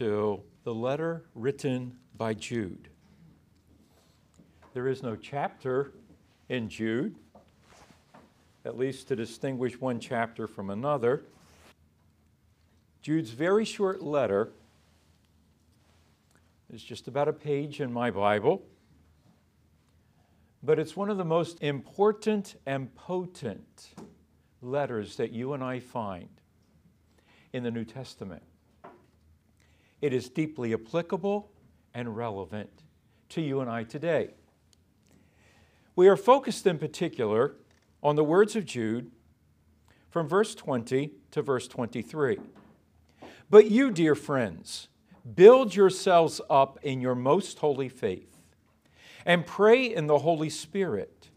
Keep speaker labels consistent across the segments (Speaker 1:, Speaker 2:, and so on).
Speaker 1: to the letter written by Jude. There is no chapter in Jude, at least to distinguish one chapter from another. Jude's very short letter is just about a page in my Bible, but it's one of the most important and potent letters that you and I find in the New Testament. It is deeply applicable and relevant to you and I today. We are focused in particular on the words of Jude from verse 20 to verse 23. But you, dear friends, build yourselves up in your most holy faith and pray in the Holy Spirit.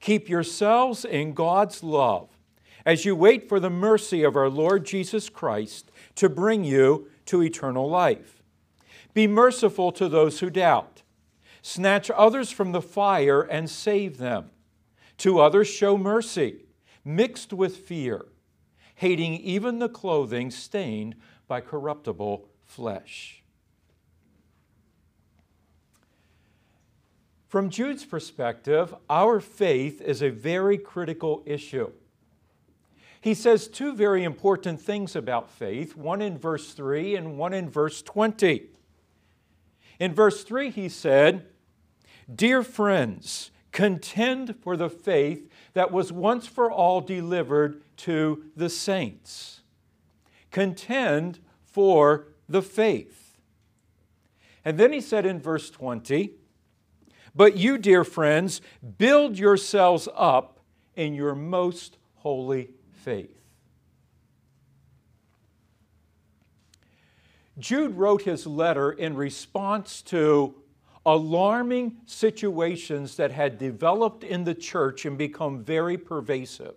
Speaker 1: Keep yourselves in God's love as you wait for the mercy of our Lord Jesus Christ to bring you to eternal life. Be merciful to those who doubt. Snatch others from the fire and save them. To others, show mercy, mixed with fear, hating even the clothing stained by corruptible flesh. From Jude's perspective, our faith is a very critical issue. He says two very important things about faith, one in verse 3 and one in verse 20. In verse 3, he said, Dear friends, contend for the faith that was once for all delivered to the saints. Contend for the faith. And then he said in verse 20, But you, dear friends, build yourselves up in your most holy faith. Jude wrote his letter in response to alarming situations that had developed in the church and become very pervasive.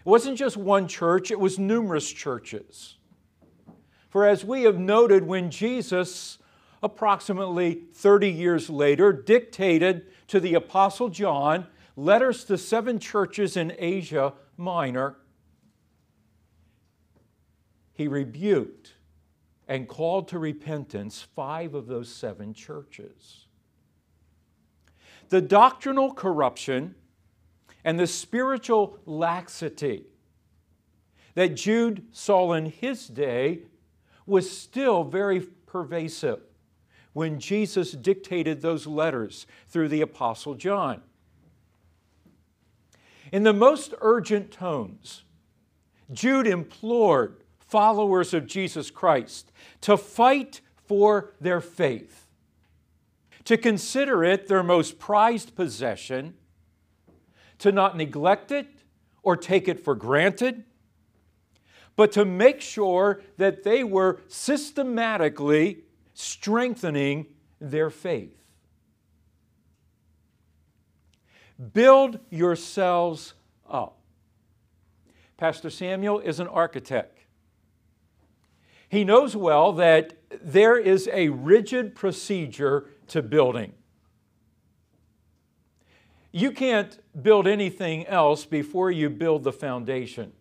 Speaker 1: It wasn't just one church, it was numerous churches. For as we have noted, when Jesus, approximately 30 years later, dictated to the Apostle John letters to seven churches in Asia Minor, he rebuked and called to repentance five of those seven churches. The doctrinal corruption and the spiritual laxity that Jude saw in his day was still very pervasive when Jesus dictated those letters through the Apostle John. In the most urgent tones, Jude implored followers of Jesus Christ to fight for their faith, to consider it their most prized possession, to not neglect it or take it for granted, but to make sure that they were systematically strengthening their faith. Build yourselves up. Pastor Samuel is an architect. He knows well that there is a rigid procedure to building. You can't build anything else before you build the foundation.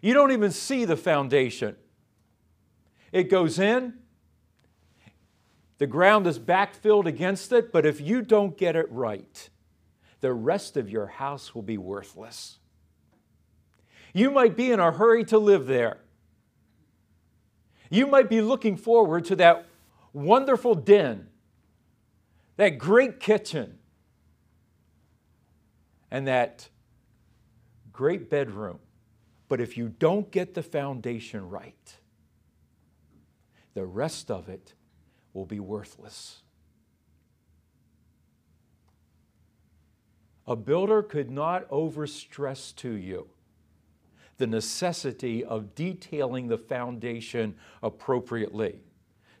Speaker 1: You don't even see the foundation. It goes in, the ground is backfilled against it, but if you don't get it right, the rest of your house will be worthless. You might be in a hurry to live there. You might be looking forward to that wonderful den, that great kitchen, and that great bedroom. But if you don't get the foundation right, the rest of it will be worthless. A builder could not overstress to you the necessity of detailing the foundation appropriately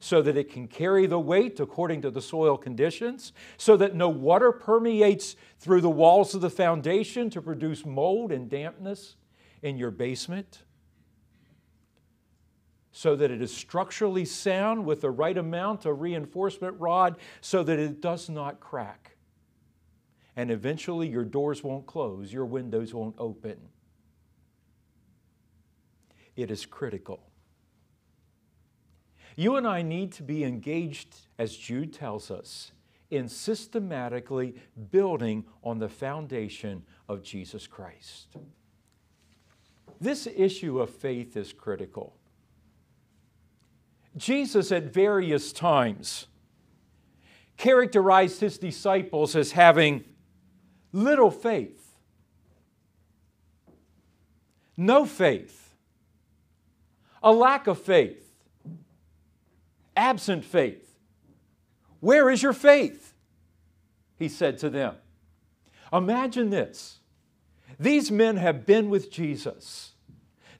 Speaker 1: so that it can carry the weight according to the soil conditions, so that no water permeates through the walls of the foundation to produce mold and dampness in your basement, so that it is structurally sound with the right amount of reinforcement rod so that it does not crack and eventually your doors won't close, your windows won't open. It is critical. You and I need to be engaged, as Jude tells us, in systematically building on the foundation of Jesus Christ. This issue of faith is critical. Jesus, at various times, characterized his disciples as having little faith, no faith, a lack of faith, absent faith. Where is your faith? He said to them. Imagine this. These men have been with Jesus.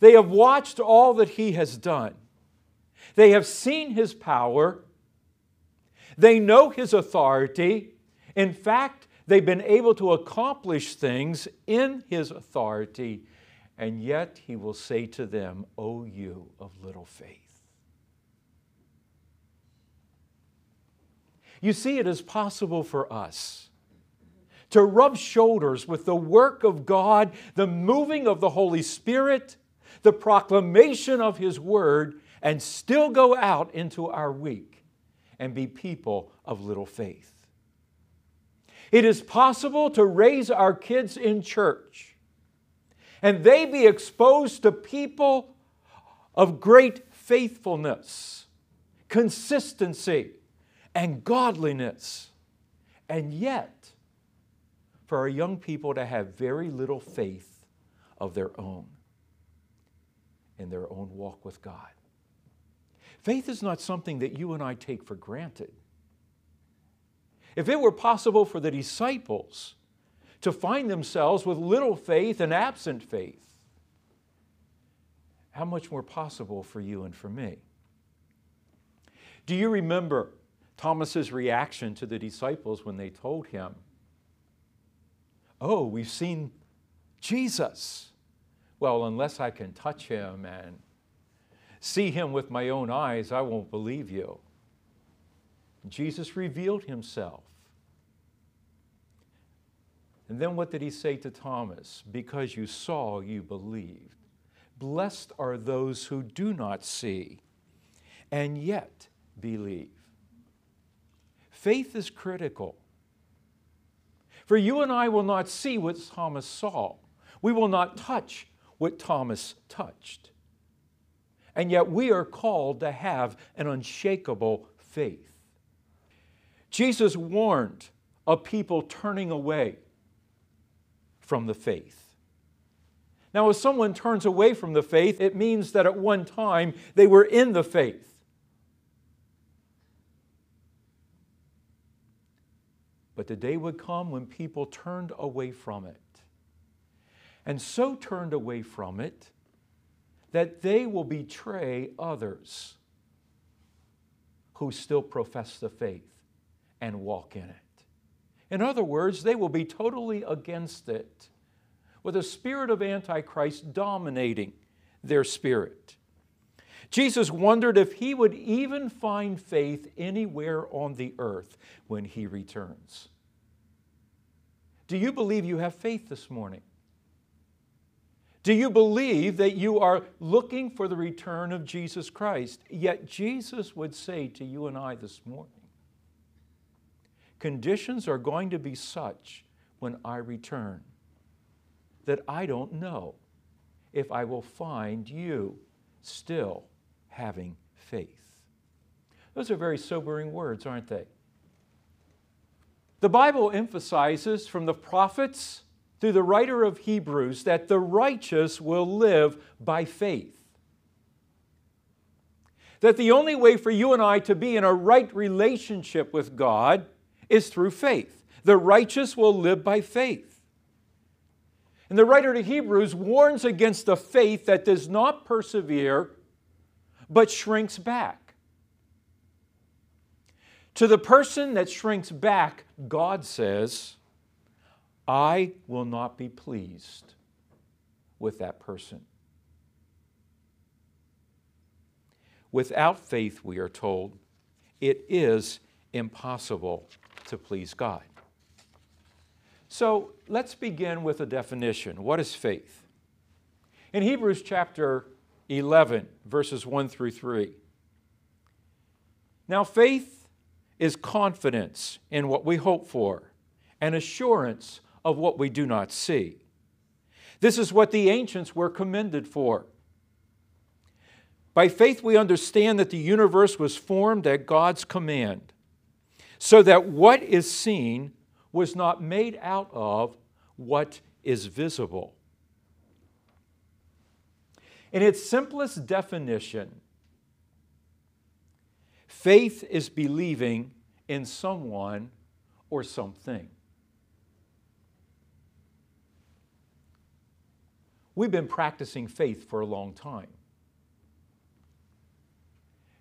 Speaker 1: They have watched all that he has done. They have seen his power. They know his authority. In fact, they've been able to accomplish things in his authority. And yet he will say to them, O you of little faith. You see, it is possible for us to rub shoulders with the work of God, the moving of the Holy Spirit, the proclamation of His Word, and still go out into our week and be people of little faith. It is possible to raise our kids in church and they be exposed to people of great faithfulness, consistency, and godliness. And yet, for our young people to have very little faith of their own in their own walk with God. Faith is not something that you and I take for granted. If it were possible for the disciples to find themselves with little faith and absent faith, how much more possible for you and for me? Do you remember Thomas's reaction to the disciples when they told him, Oh, we've seen Jesus. Well, unless I can touch him and see him with my own eyes, I won't believe you. Jesus revealed himself. And then what did he say to Thomas? Because you saw, you believed. Blessed are those who do not see and yet believe. Faith is critical. For you and I will not see what Thomas saw. We will not touch what Thomas touched. And yet we are called to have an unshakable faith. Jesus warned of people turning away from the faith. Now, if someone turns away from the faith, it means that at one time they were in the faith. But the day would come when people turned away from it. And so turned away from it that they will betray others who still profess the faith and walk in it. In other words, they will be totally against it, with a spirit of Antichrist dominating their spirit. Jesus wondered if he would even find faith anywhere on the earth when he returns. Do you believe you have faith this morning? Do you believe that you are looking for the return of Jesus Christ? Yet Jesus would say to you and I this morning conditions are going to be such when I return that I don't know if I will find you still having faith. Those are very sobering words, aren't they? The Bible emphasizes from the prophets through the writer of Hebrews that the righteous will live by faith. That the only way for you and I to be in a right relationship with God is through faith. The righteous will live by faith. And the writer to Hebrews warns against a faith that does not persevere but shrinks back. To the person that shrinks back, God says, I will not be pleased with that person. Without faith, we are told, it is impossible to please God. So let's begin with a definition. What is faith? In Hebrews chapter 11, verses 1 through 3. Now, faith is confidence in what we hope for and assurance of what we do not see. This is what the ancients were commended for. By faith, we understand that the universe was formed at God's command, so that what is seen was not made out of what is visible. In its simplest definition, faith is believing in someone or something. We've been practicing faith for a long time.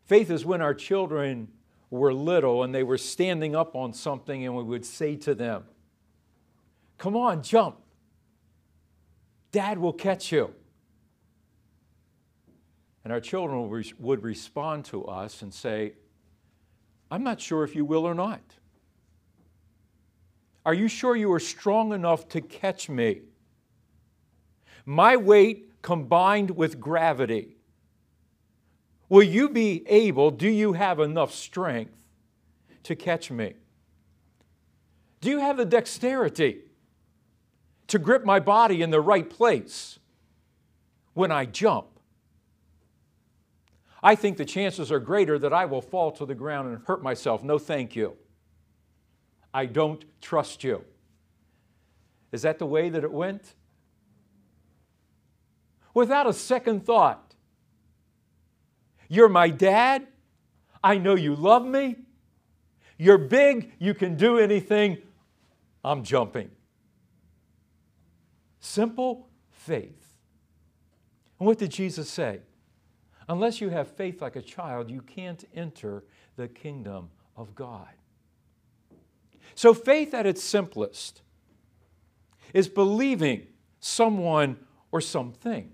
Speaker 1: Faith is when our children were little and they were standing up on something, and we would say to them, Come on, jump. Dad will catch you. And our children would respond to us and say, I'm not sure if you will or not. Are you sure you are strong enough to catch me? My weight combined with gravity. Will you be able, do you have enough strength to catch me? Do you have the dexterity to grip my body in the right place when I jump? I think the chances are greater that I will fall to the ground and hurt myself. No, thank you. I don't trust you. Is that the way that it went? Without a second thought. You're my dad. I know you love me. You're big. You can do anything. I'm jumping. Simple faith. And what did Jesus say? Unless you have faith like a child, you can't enter the kingdom of God. So, faith at its simplest is believing someone or something.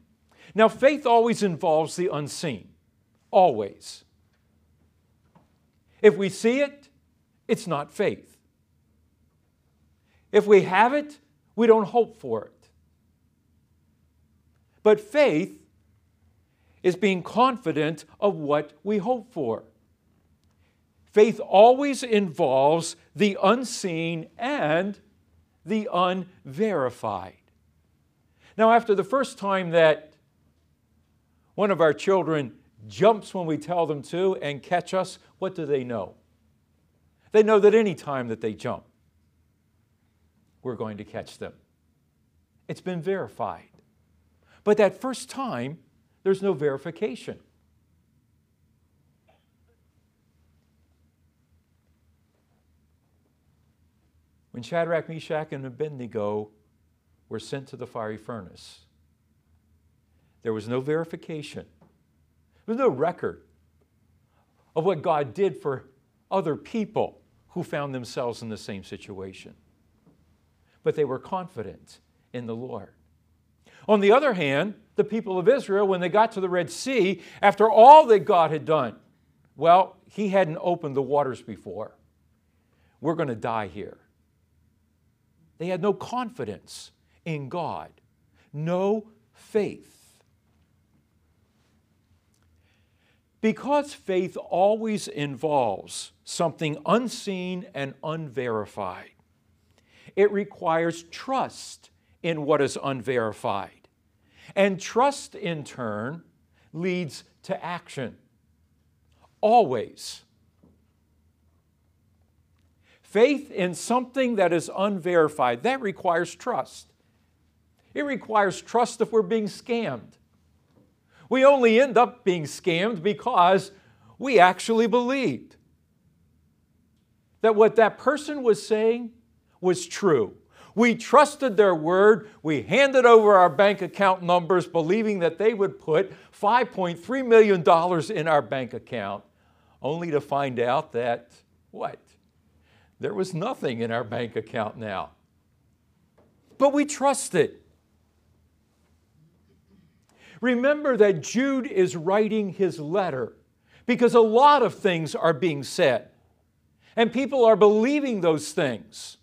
Speaker 1: Now, faith always involves the unseen, always. If we see it, it's not faith. If we have it, we don't hope for it. But faith is being confident of what we hope for. Faith always involves the unseen and the unverified. Now, after the first time that one of our children jumps when we tell them to and catch us, what do they know? They know that any time that they jump, we're going to catch them. It's been verified. But that first time, there's no verification. When Shadrach, Meshach, and Abednego were sent to the fiery furnace, there was no verification. There was no record of what God did for other people who found themselves in the same situation. But they were confident in the Lord. On the other hand, the people of Israel, when they got to the Red Sea, after all that God had done, well, He hadn't opened the waters before. We're going to die here. They had no confidence in God, no faith. Because faith always involves something unseen and unverified, it requires trust in what is unverified. And trust, in turn, leads to action. Always. Faith in something that is unverified, that requires trust. It requires trust if we're being scammed. We only end up being scammed because we actually believed that what that person was saying was true. We trusted their word. We handed over our bank account numbers, believing that they would put $5.3 million in our bank account, only to find out that what? There was nothing in our bank account now. But we trusted. Remember that Jude is writing his letter because a lot of things are being said, and people are believing those things.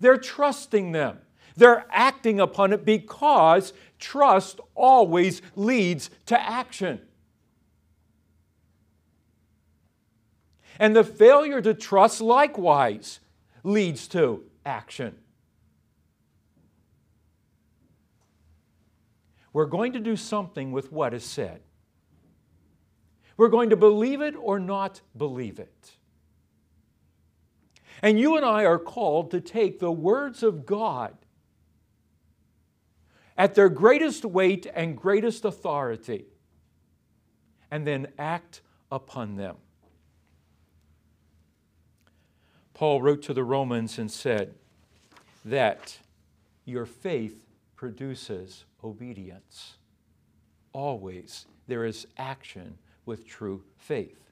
Speaker 1: They're trusting them. They're acting upon it because trust always leads to action. And the failure to trust, likewise, leads to action. We're going to do something with what is said. We're going to believe it or not believe it. And you and I are called to take the words of God at their greatest weight and greatest authority and then act upon them. Paul wrote to the Romans and said that your faith produces obedience. Always there is action with true faith.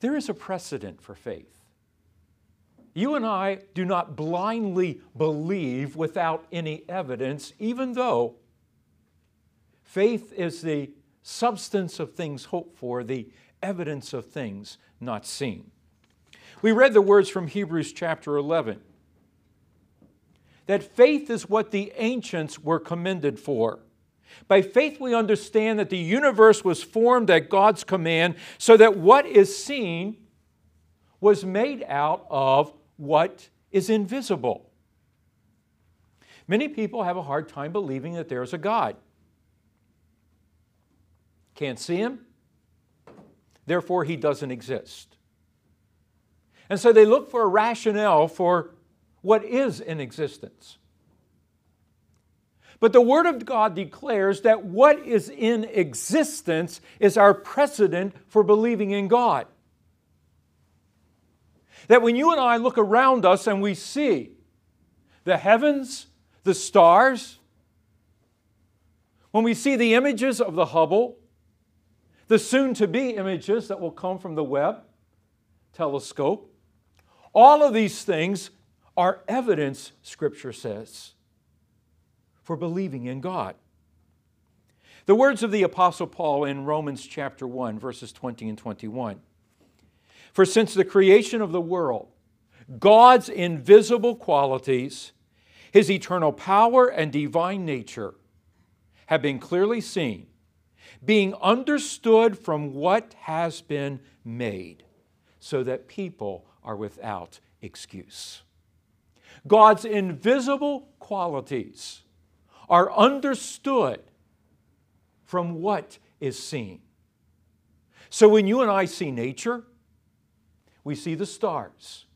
Speaker 1: There is a precedent for faith. You and I do not blindly believe without any evidence, even though faith is the substance of things hoped for, the evidence of things not seen. We read the words from Hebrews chapter 11 that faith is what the ancients were commended for. By faith, we understand that the universe was formed at God's command so that what is seen was made out of what is invisible. Many people have a hard time believing that there's a God. Can't see him, therefore, he doesn't exist. And so they look for a rationale for what is in existence. But the Word of God declares that what is in existence is our precedent for believing in God. That when you and I look around us and we see the heavens, the stars, when we see the images of the Hubble, the soon to be images that will come from the Webb telescope, all of these things are evidence, Scripture says, for believing in God. The words of the Apostle Paul in Romans chapter 1, verses 20 and 21. For since the creation of the world, God's invisible qualities, his eternal power and divine nature, have been clearly seen, being understood from what has been made, so that people are without excuse. God's invisible qualities are understood from what is seen. So when you and I see nature, we see the stars.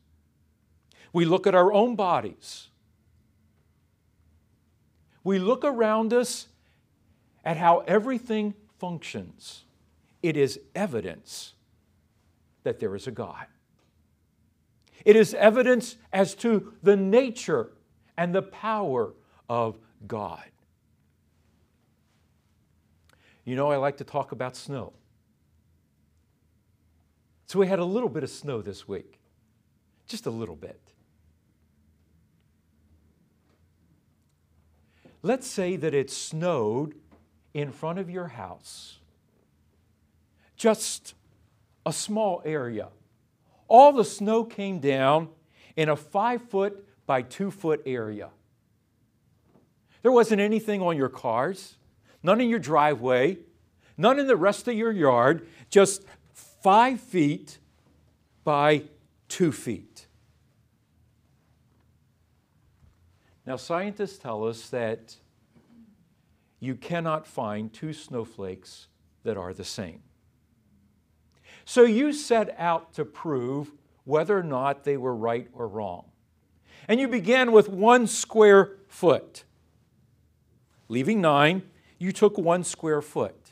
Speaker 1: We look at our own bodies. We look around us at how everything functions. It is evidence that there is a God. It is evidence as to the nature and the power of God. You know, I like to talk about snow. So we had a little bit of snow this week, just a little bit. Let's say that it snowed in front of your house, just a small area. All the snow came down in a five foot by two foot area. There wasn't anything on your cars, none in your driveway, none in the rest of your yard, just five feet by two feet. Now, scientists tell us that you cannot find two snowflakes that are the same. So you set out to prove whether or not they were right or wrong. And you began with one square foot. Leaving nine, you took one square foot.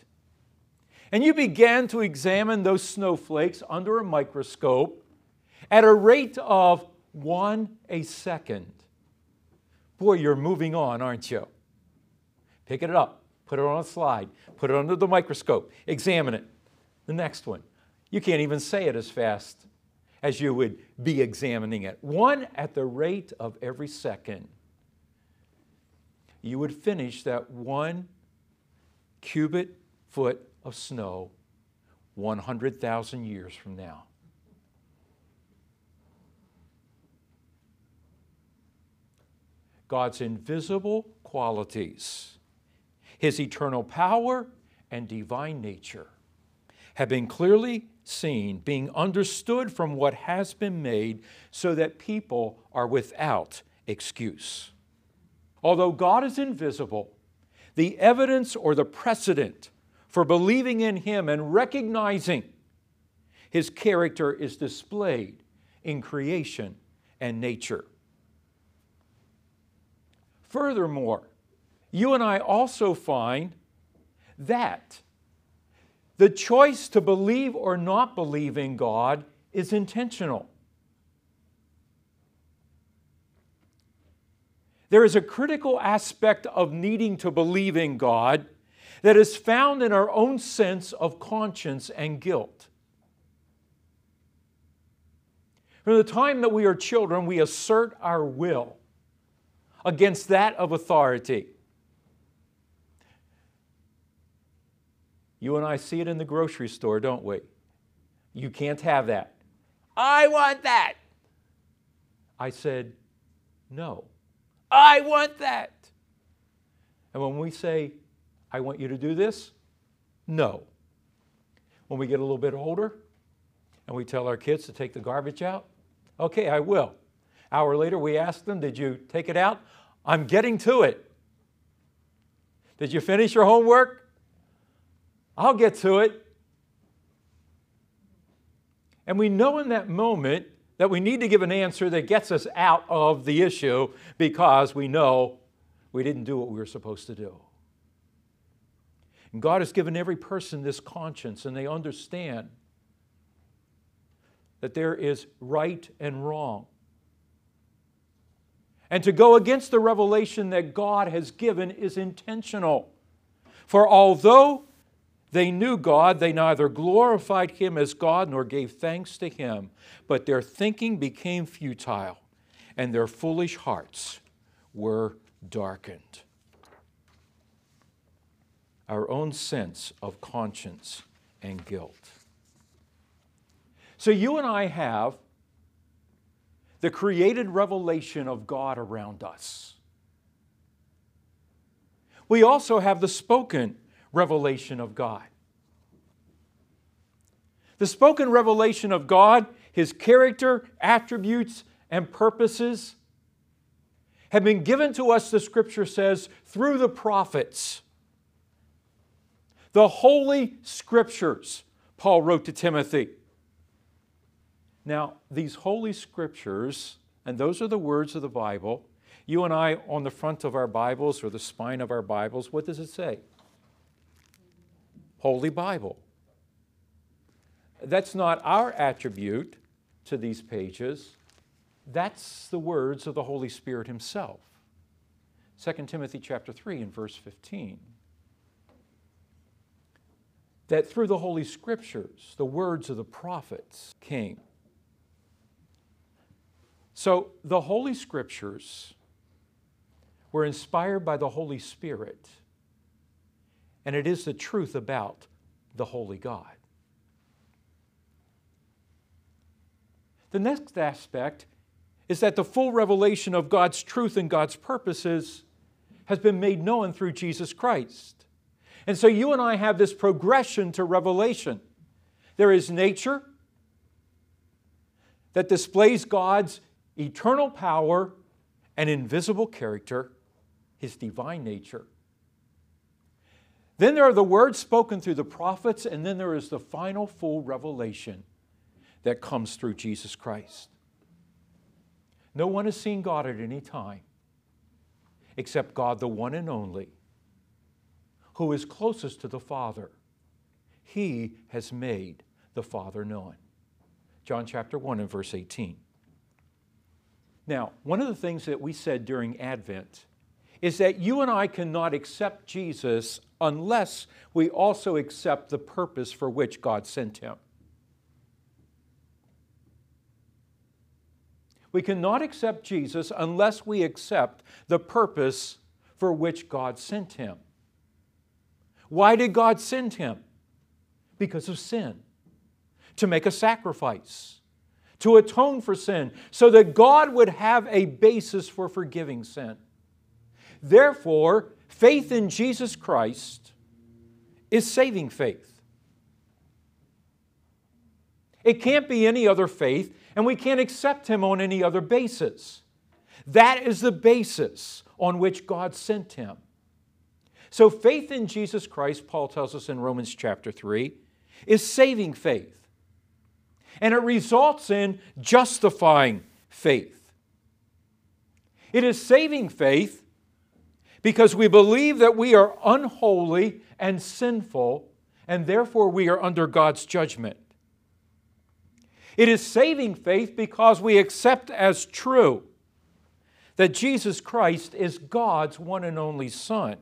Speaker 1: And you began to examine those snowflakes under a microscope at a rate of one a second. Boy, you're moving on, aren't you? Pick it up, put it on a slide, put it under the microscope, examine it. The next one. You can't even say it as fast as you would be examining it. One at the rate of every second. You would finish that one cubit foot of snow 100,000 years from now. God's invisible qualities, His eternal power and divine nature have been clearly seen, being understood from what has been made, so that people are without excuse. Although God is invisible, the evidence or the precedent for believing in Him and recognizing His character is displayed in creation and nature. Furthermore, you and I also find that the choice to believe or not believe in God is intentional. There is a critical aspect of needing to believe in God that is found in our own sense of conscience and guilt. From the time that we are children, we assert our will against that of authority. You and I see it in the grocery store, don't we? You can't have that. I want that. I said, no. I want that. And when we say, I want you to do this, no. When we get a little bit older and we tell our kids to take the garbage out, okay, I will. Hour later, we ask them, Did you take it out? I'm getting to it. Did you finish your homework? I'll get to it. And we know in that moment that we need to give an answer that gets us out of the issue because we know we didn't do what we were supposed to do. And God has given every person this conscience, and they understand that there is right and wrong. And to go against the revelation that God has given is intentional. For although they knew God, they neither glorified Him as God nor gave thanks to Him, but their thinking became futile, and their foolish hearts were darkened. Our own sense of conscience and guilt. So, you and I have the created revelation of God around us. We also have the spoken revelation of God. The spoken revelation of God, His character, attributes, and purposes, have been given to us, the scripture says, through the prophets. The holy scriptures, Paul wrote to Timothy. Now, these holy scriptures, and those are the words of the Bible, you and I on the front of our Bibles or the spine of our Bibles, what does it say? Holy Bible. That's not our attribute to these pages. That's the words of the Holy Spirit himself. 2 Timothy chapter 3 and verse 15. That through the Holy Scriptures, the words of the prophets came. So the Holy Scriptures were inspired by the Holy Spirit and it is the truth about the Holy God. The next aspect is that the full revelation of God's truth and God's purposes has been made known through Jesus Christ. And so you and I have this progression to revelation. There is nature that displays God's eternal power and invisible character, His divine nature. Then there are the words spoken through the prophets, and then there is the final full revelation that comes through Jesus Christ. No one has seen God at any time except God, the one and only, who is closest to the Father. He has made the Father known. John chapter 1 and verse 18. Now, one of the things that we said during Advent is that you and I cannot accept Jesus unless we also accept the purpose for which God sent him. We cannot accept Jesus unless we accept the purpose for which God sent him. Why did God send him? Because of sin, to make a sacrifice, to atone for sin, so that God would have a basis for forgiving sin. Therefore, faith in Jesus Christ is saving faith. It can't be any other faith, and we can't accept him on any other basis. That is the basis on which God sent him. So, faith in Jesus Christ, Paul tells us in Romans chapter 3, is saving faith. And it results in justifying faith. It is saving faith because we believe that we are unholy and sinful, and therefore we are under God's judgment. It is saving faith because we accept as true that Jesus Christ is God's one and only Son,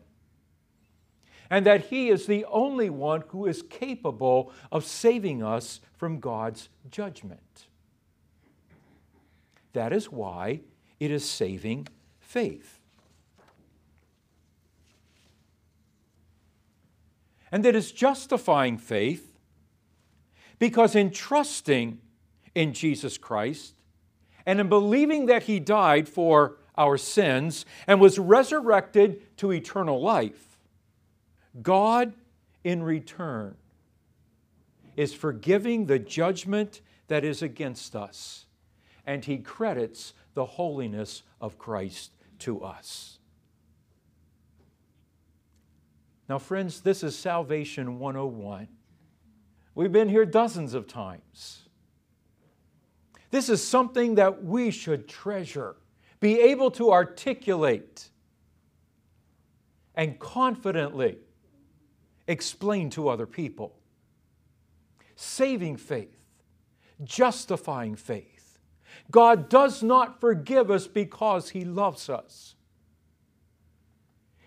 Speaker 1: and that He is the only one who is capable of saving us from God's judgment. That is why it is saving faith. And that is justifying faith because in trusting in Jesus Christ and in believing that He died for our sins and was resurrected to eternal life, God in return is forgiving the judgment that is against us, and He credits the holiness of Christ to us. Now, friends, this is Salvation 101. We've been here dozens of times. This is something that we should treasure be able to articulate and confidently explain to other people. Saving faith, justifying faith. God does not forgive us because He loves us.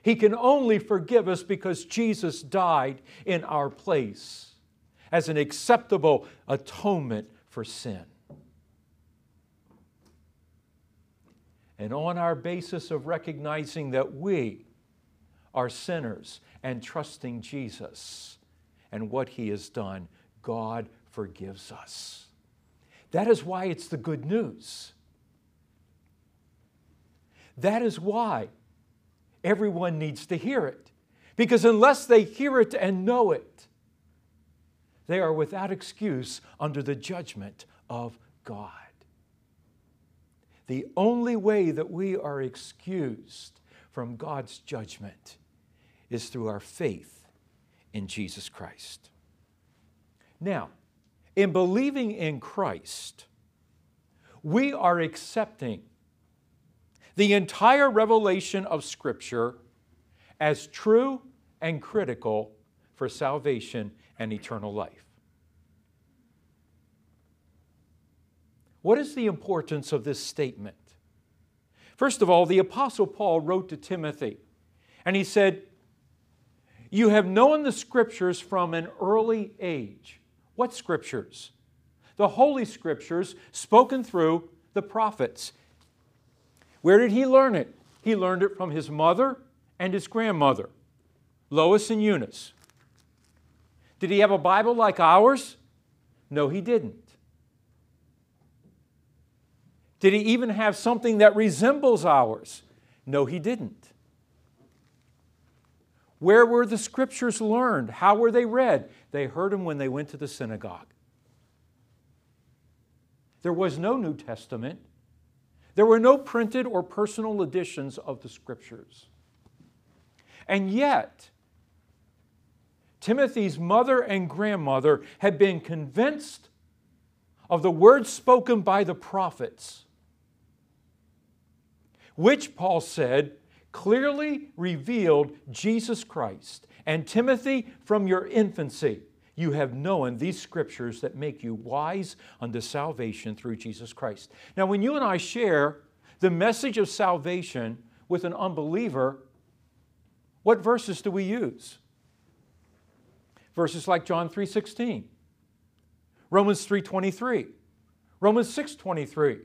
Speaker 1: He can only forgive us because Jesus died in our place as an acceptable atonement for sin. And on our basis of recognizing that we are sinners and trusting Jesus and what He has done, God forgives us. That is why it's the good news. That is why everyone needs to hear it. Because unless they hear it and know it, they are without excuse under the judgment of God. The only way that we are excused from God's judgment is through our faith in Jesus Christ. Now, in believing in Christ, we are accepting the entire revelation of Scripture as true and critical for salvation and eternal life. What is the importance of this statement? First of all, the Apostle Paul wrote to Timothy, and he said, You have known the Scriptures from an early age. What Scriptures? The Holy Scriptures spoken through the prophets. Where did he learn it? He learned it from his mother and his grandmother, Lois and Eunice. Did he have a Bible like ours? No, he didn't. Did he even have something that resembles ours? No, he didn't. Where were the scriptures learned? How were they read? They heard them when they went to the synagogue. There was no New Testament. There were no printed or personal editions of the scriptures. And yet, Timothy's mother and grandmother had been convinced of the words spoken by the prophets which Paul said clearly revealed Jesus Christ. And Timothy, from your infancy, you have known these scriptures that make you wise unto salvation through Jesus Christ. Now, when you and I share the message of salvation with an unbeliever, what verses do we use? Verses like John 3:16, Romans 3:23, Romans 6:23,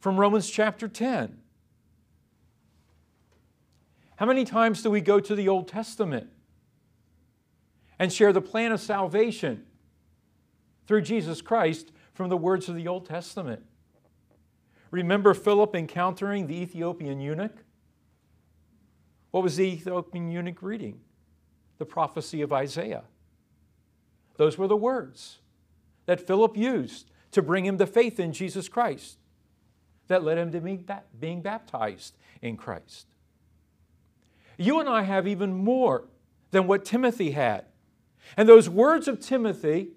Speaker 1: from Romans chapter 10. How many times do we go to the Old Testament and share the plan of salvation through Jesus Christ from the words of the Old Testament? Remember Philip encountering the Ethiopian eunuch? What was the Ethiopian eunuch reading? The prophecy of Isaiah. Those were the words that Philip used to bring him to faith in Jesus Christ, that led him to being baptized in Christ. You and I have even more than what Timothy had. And those words of Timothy,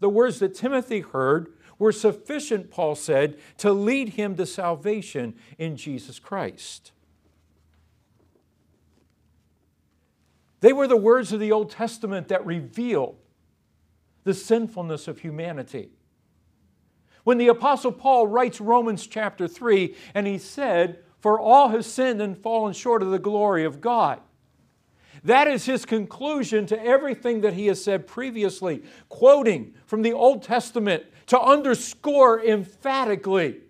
Speaker 1: the words that Timothy heard, were sufficient, Paul said, to lead him to salvation in Jesus Christ. They were the words of the Old Testament that revealed the sinfulness of humanity. When the Apostle Paul writes Romans chapter 3, and he said, For all have sinned and fallen short of the glory of God. That is his conclusion to everything that he has said previously, quoting from the Old Testament to underscore emphatically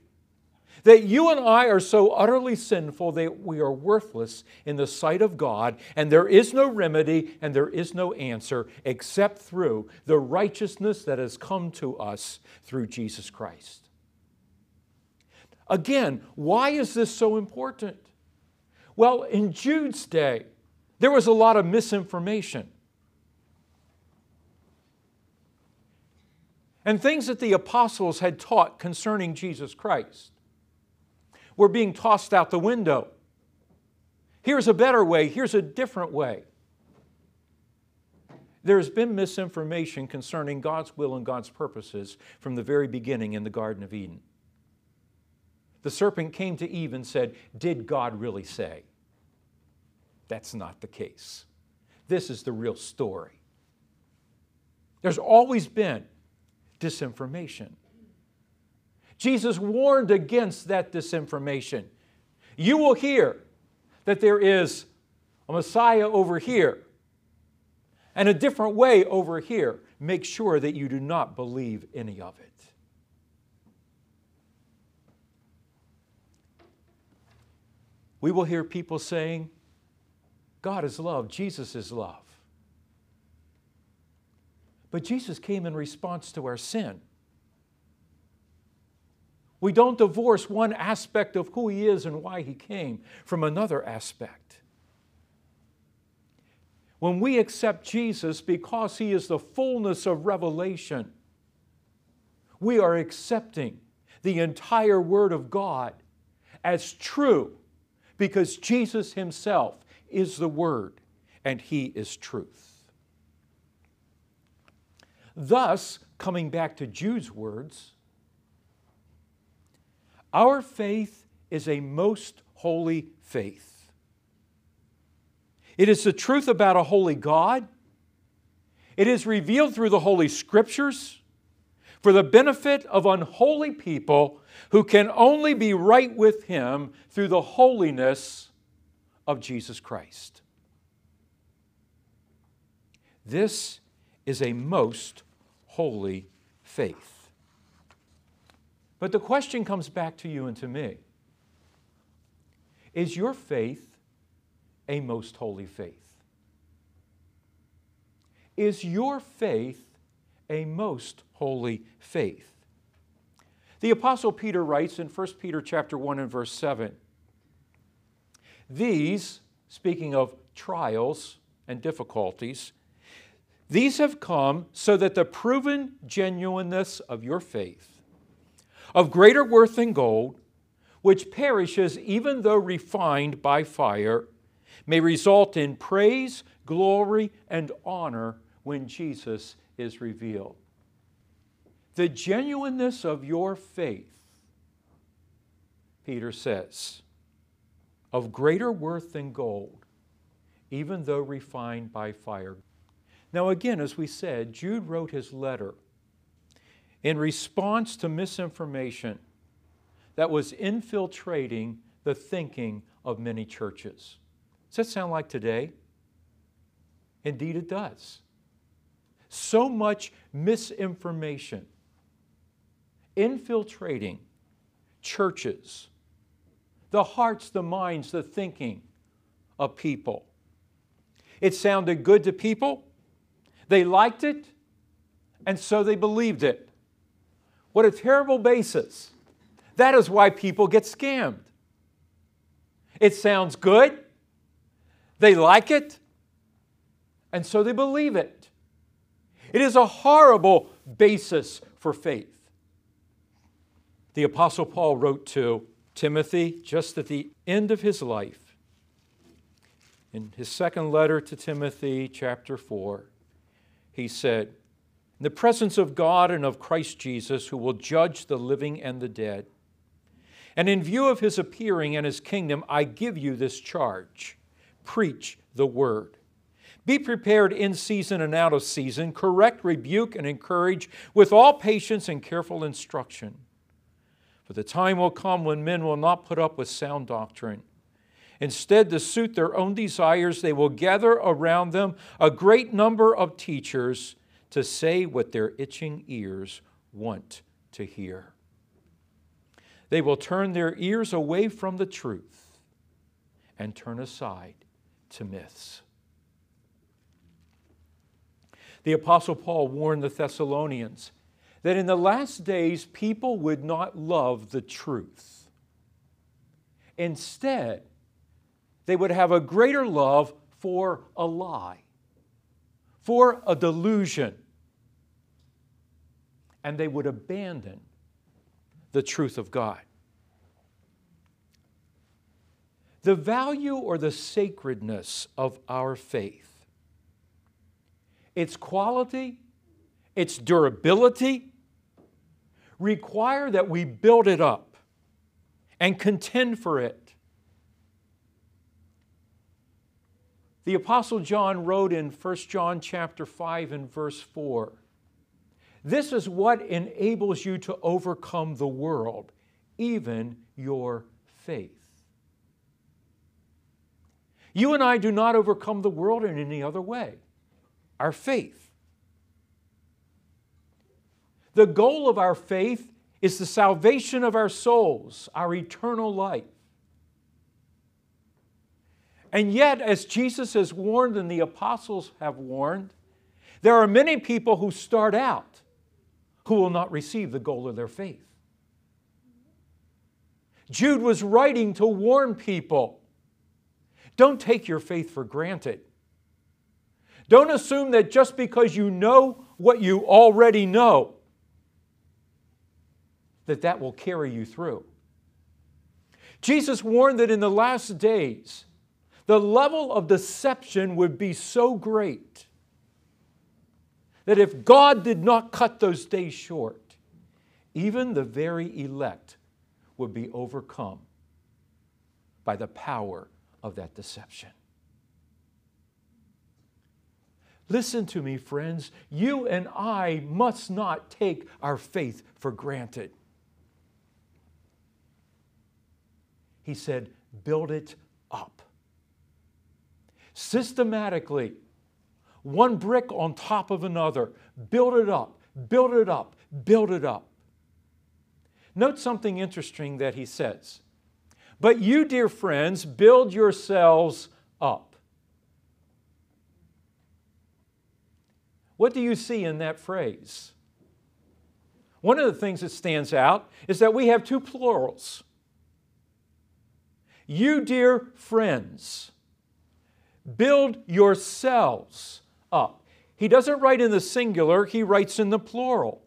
Speaker 1: that you and I are so utterly sinful that we are worthless in the sight of God, and there is no remedy and there is no answer except through the righteousness that has come to us through Jesus Christ. Again, why is this so important? Well, in Jude's day, there was a lot of misinformation. And things that the apostles had taught concerning Jesus Christ were being tossed out the window. Here's a better way, here's a different way. There's been misinformation concerning God's will and God's purposes from the very beginning in the Garden of Eden. The serpent came to Eve and said, Did God really say? That's not the case. This is the real story. There's always been disinformation. Jesus warned against that disinformation. You will hear that there is a Messiah over here and a different way over here. Make sure that you do not believe any of it. We will hear people saying, God is love, Jesus is love. But Jesus came in response to our sin. We don't divorce one aspect of who He is and why He came from another aspect. When we accept Jesus because He is the fullness of revelation, we are accepting the entire Word of God as true because Jesus Himself is the Word and He is truth. Thus, coming back to Jude's words, our faith is a most holy faith. It is the truth about a holy God. It is revealed through the Holy Scriptures for the benefit of unholy people who can only be right with Him through the holiness of Jesus Christ. This is a most holy faith. But the question comes back to you and to me Is your faith a most holy faith? Is your faith a most holy faith? The apostle Peter writes in 1 Peter chapter 1 and verse 7. These, speaking of trials and difficulties, these have come so that the proven genuineness of your faith, of greater worth than gold, which perishes even though refined by fire, may result in praise, glory, and honor when Jesus is revealed. The genuineness of your faith, Peter says, of greater worth than gold, even though refined by fire. Now, again, as we said, Jude wrote his letter in response to misinformation that was infiltrating the thinking of many churches. Does that sound like today? Indeed, it does. So much misinformation infiltrating churches, the hearts, the minds, the thinking of people. It sounded good to people, they liked it, and so they believed it. What a terrible basis. That is why people get scammed. It sounds good, they like it, and so they believe it. It is a horrible basis for faith. The Apostle Paul wrote to Timothy just at the end of his life. In his second letter to Timothy, chapter 4, he said, In the presence of God and of Christ Jesus, who will judge the living and the dead, and in view of his appearing and his kingdom, I give you this charge preach the word. Be prepared in season and out of season, correct, rebuke, and encourage with all patience and careful instruction. For the time will come when men will not put up with sound doctrine. Instead, to suit their own desires, they will gather around them a great number of teachers to say what their itching ears want to hear. They will turn their ears away from the truth and turn aside to myths. The Apostle Paul warned the Thessalonians that in the last days people would not love the truth. Instead, they would have a greater love for a lie, for a delusion, and they would abandon the truth of God. The value or the sacredness of our faith, its quality, its durability, require that we build it up and contend for it. The apostle John wrote in 1 John chapter 5 and verse 4. This is what enables you to overcome the world, even your faith. You and I do not overcome the world in any other way. Our faith. The goal of our faith is the salvation of our souls, our eternal life. And yet, as Jesus has warned and the apostles have warned, there are many people who start out who will not receive the goal of their faith. Jude was writing to warn people don't take your faith for granted. Don't assume that just because you know what you already know, that that will carry you through. Jesus warned that in the last days, the level of deception would be so great that if God did not cut those days short, even the very elect would be overcome by the power of that deception. Listen to me, friends. You and I must not take our faith for granted. He said, build it up. Systematically, one brick on top of another, build it up, build it up, build it up. Note something interesting that he says. But you, dear friends, build yourselves up. What do you see in that phrase? One of the things that stands out is that we have two plurals. You, dear friends, build yourselves up. He doesn't write in the singular, he writes in the plural.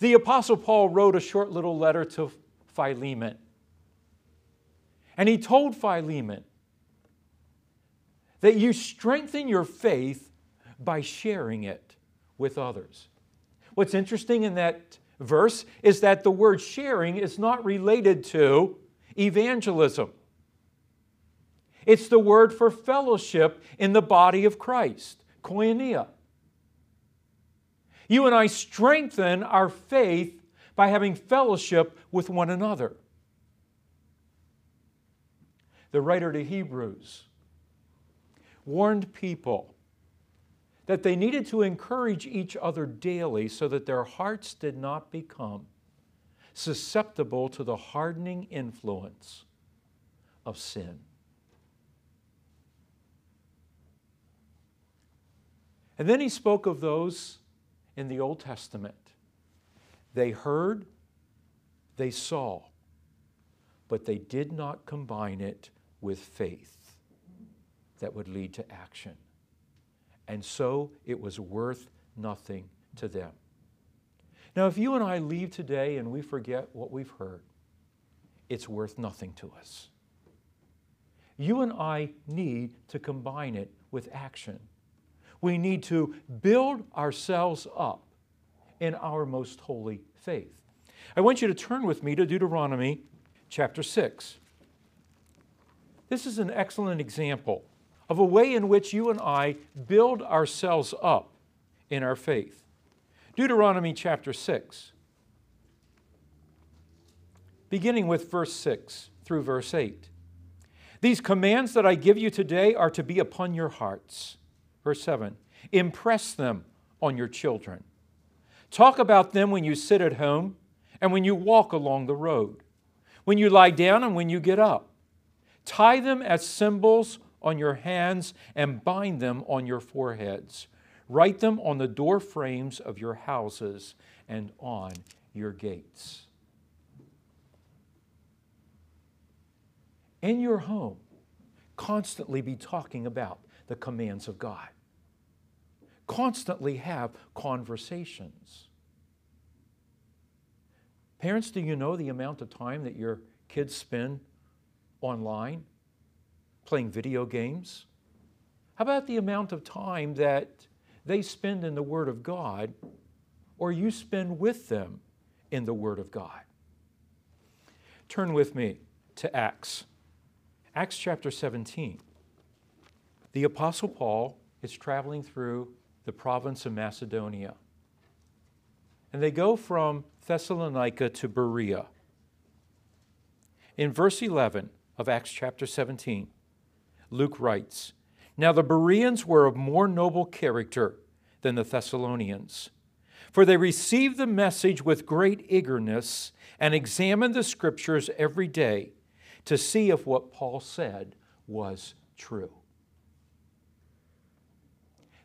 Speaker 1: The Apostle Paul wrote a short little letter to Philemon. And he told Philemon that you strengthen your faith by sharing it with others. What's interesting in that verse is that the word sharing is not related to evangelism. It's the word for fellowship in the body of Christ, koinonia. You and I strengthen our faith by having fellowship with one another. The writer to Hebrews warned people that they needed to encourage each other daily so that their hearts did not become susceptible to the hardening influence of sin. And then he spoke of those in the Old Testament. They heard, they saw, but they did not combine it with faith that would lead to action. And so it was worth nothing to them. Now, if you and I leave today and we forget what we've heard, it's worth nothing to us. You and I need to combine it with action. We need to build ourselves up in our most holy faith. I want you to turn with me to Deuteronomy chapter 6. This is an excellent example of a way in which you and I build ourselves up in our faith. Deuteronomy chapter 6, beginning with verse 6 through verse 8. These commands that I give you today are to be upon your hearts. Verse 7 Impress them on your children. Talk about them when you sit at home and when you walk along the road, when you lie down and when you get up. Tie them as symbols on your hands and bind them on your foreheads. Write them on the door frames of your houses and on your gates. In your home, constantly be talking about the commands of God. Constantly have conversations. Parents, do you know the amount of time that your kids spend online playing video games? How about the amount of time that they spend in the Word of God or you spend with them in the Word of God? Turn with me to Acts. Acts chapter 17. The Apostle Paul is traveling through the province of Macedonia. And they go from Thessalonica to Berea. In verse 11 of Acts chapter 17, Luke writes Now the Bereans were of more noble character than the Thessalonians, for they received the message with great eagerness and examined the scriptures every day to see if what Paul said was true.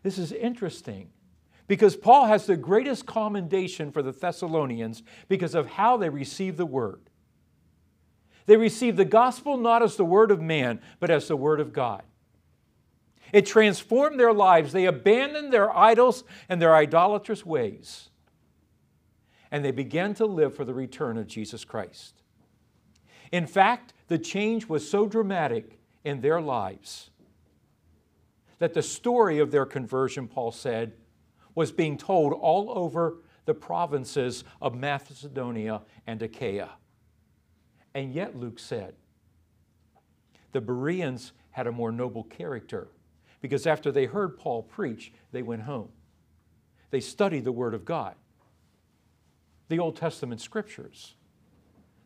Speaker 1: This is interesting because Paul has the greatest commendation for the Thessalonians because of how they received the word. They received the gospel not as the word of man, but as the word of God. It transformed their lives. They abandoned their idols and their idolatrous ways. And they began to live for the return of Jesus Christ. In fact, the change was so dramatic in their lives that the story of their conversion, Paul said, was being told all over the provinces of Macedonia and Achaia. And yet, Luke said, the Bereans had a more noble character because after they heard Paul preach, they went home. They studied the Word of God, the Old Testament scriptures.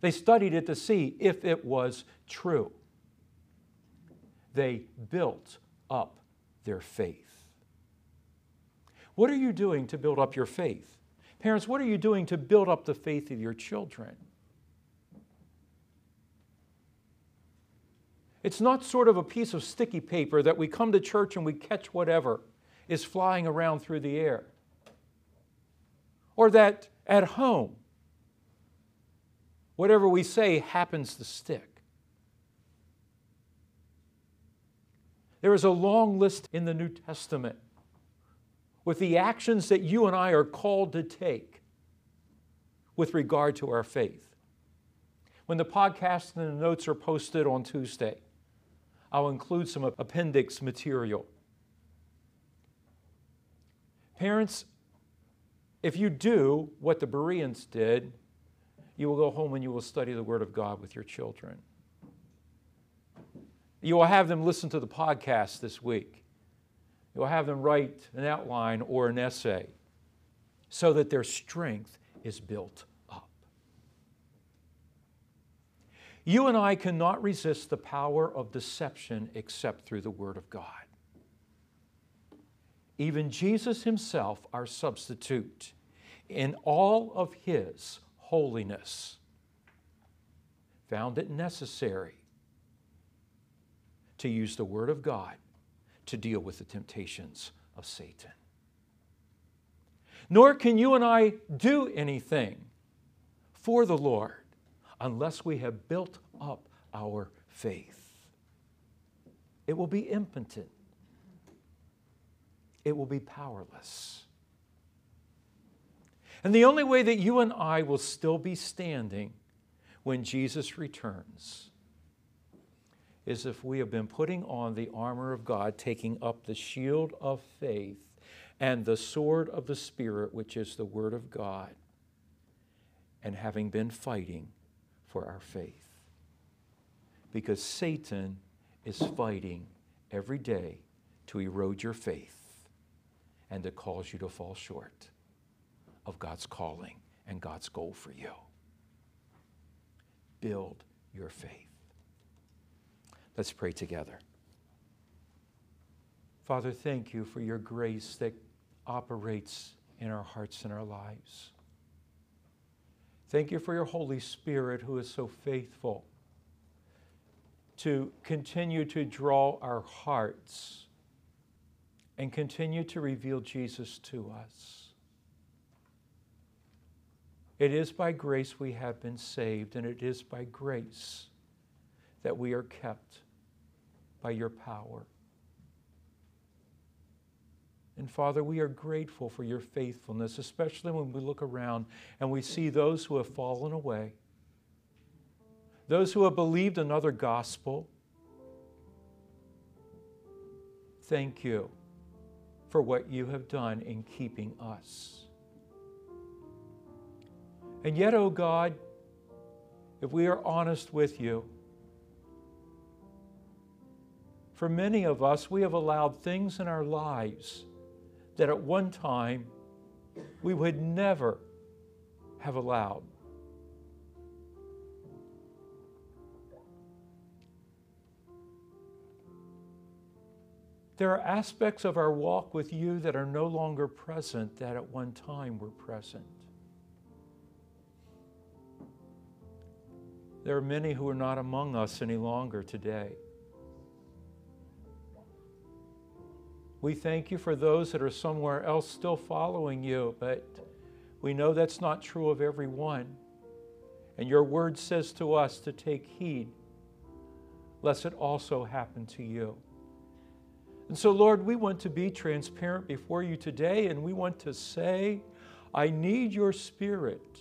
Speaker 1: They studied it to see if it was true. They built up their faith. What are you doing to build up your faith? Parents, what are you doing to build up the faith of your children? It's not sort of a piece of sticky paper that we come to church and we catch whatever is flying around through the air. Or that at home, whatever we say happens to stick. There is a long list in the New Testament with the actions that you and I are called to take with regard to our faith. When the podcast and the notes are posted on Tuesday, I'll include some appendix material. Parents, if you do what the Bereans did, you will go home and you will study the Word of God with your children. You will have them listen to the podcast this week. You will have them write an outline or an essay so that their strength is built You and I cannot resist the power of deception except through the Word of God. Even Jesus Himself, our substitute, in all of His holiness, found it necessary to use the Word of God to deal with the temptations of Satan. Nor can you and I do anything for the Lord unless we have built up our faith. It will be impotent. it will be powerless. And the only way that you and I will still be standing when Jesus returns is if we have been putting on the armor of God, taking up the shield of faith and the sword of the Spirit, which is the Word of God, and having been fighting for our faith. Because Satan is fighting every day to erode your faith and to cause you to fall short of God's calling and God's goal for you. Build your faith. Let's pray together. Father, thank you for your grace that operates in our hearts and our lives. Thank you for your Holy Spirit who is so faithful to continue to draw our hearts and continue to reveal Jesus to us. It is by grace we have been saved, and it is by grace that we are kept by your power. And Father, we are grateful for your faithfulness, especially when we look around and we see those who have fallen away, those who have believed another gospel. Thank you for what you have done in keeping us. And yet, oh God, if we are honest with you, for many of us, we have allowed things in our lives that at one time we would never have allowed. There are aspects of our walk with you that are no longer present that at one time were present. There are many who are not among us any longer today. We thank you for those that are somewhere else still following you, but we know that's not true of everyone. And your word says to us to take heed, lest it also happen to you. And so, Lord, we want to be transparent before you today, and we want to say, I need your spirit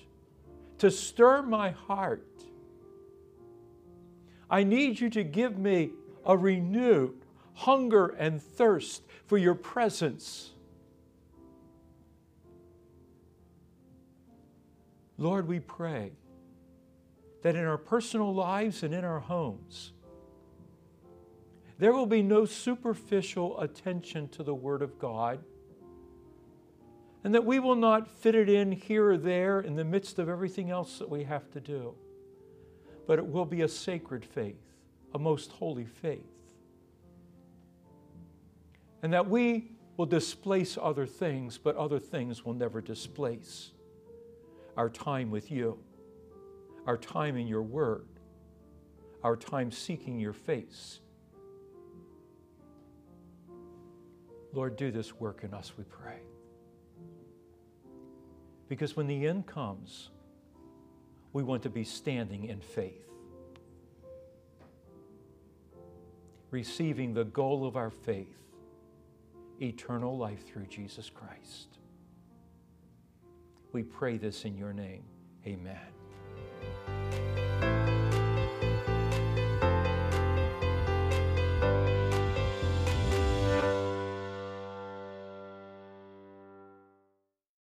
Speaker 1: to stir my heart I need you to give me a renewed hunger and thirst for your presence. Lord, we pray that in our personal lives and in our homes, there will be no superficial attention to the Word of God, and that we will not fit it in here or there in the midst of everything else that we have to do but it will be a sacred faith, a most holy faith. And that we will displace other things, but other things will never displace our time with you, our time in your word, our time seeking your face. Lord, do this work in us, we pray. Because when the end comes, we want to be standing in faith, receiving the goal of our faith, eternal life through Jesus Christ. We pray this in your name. Amen.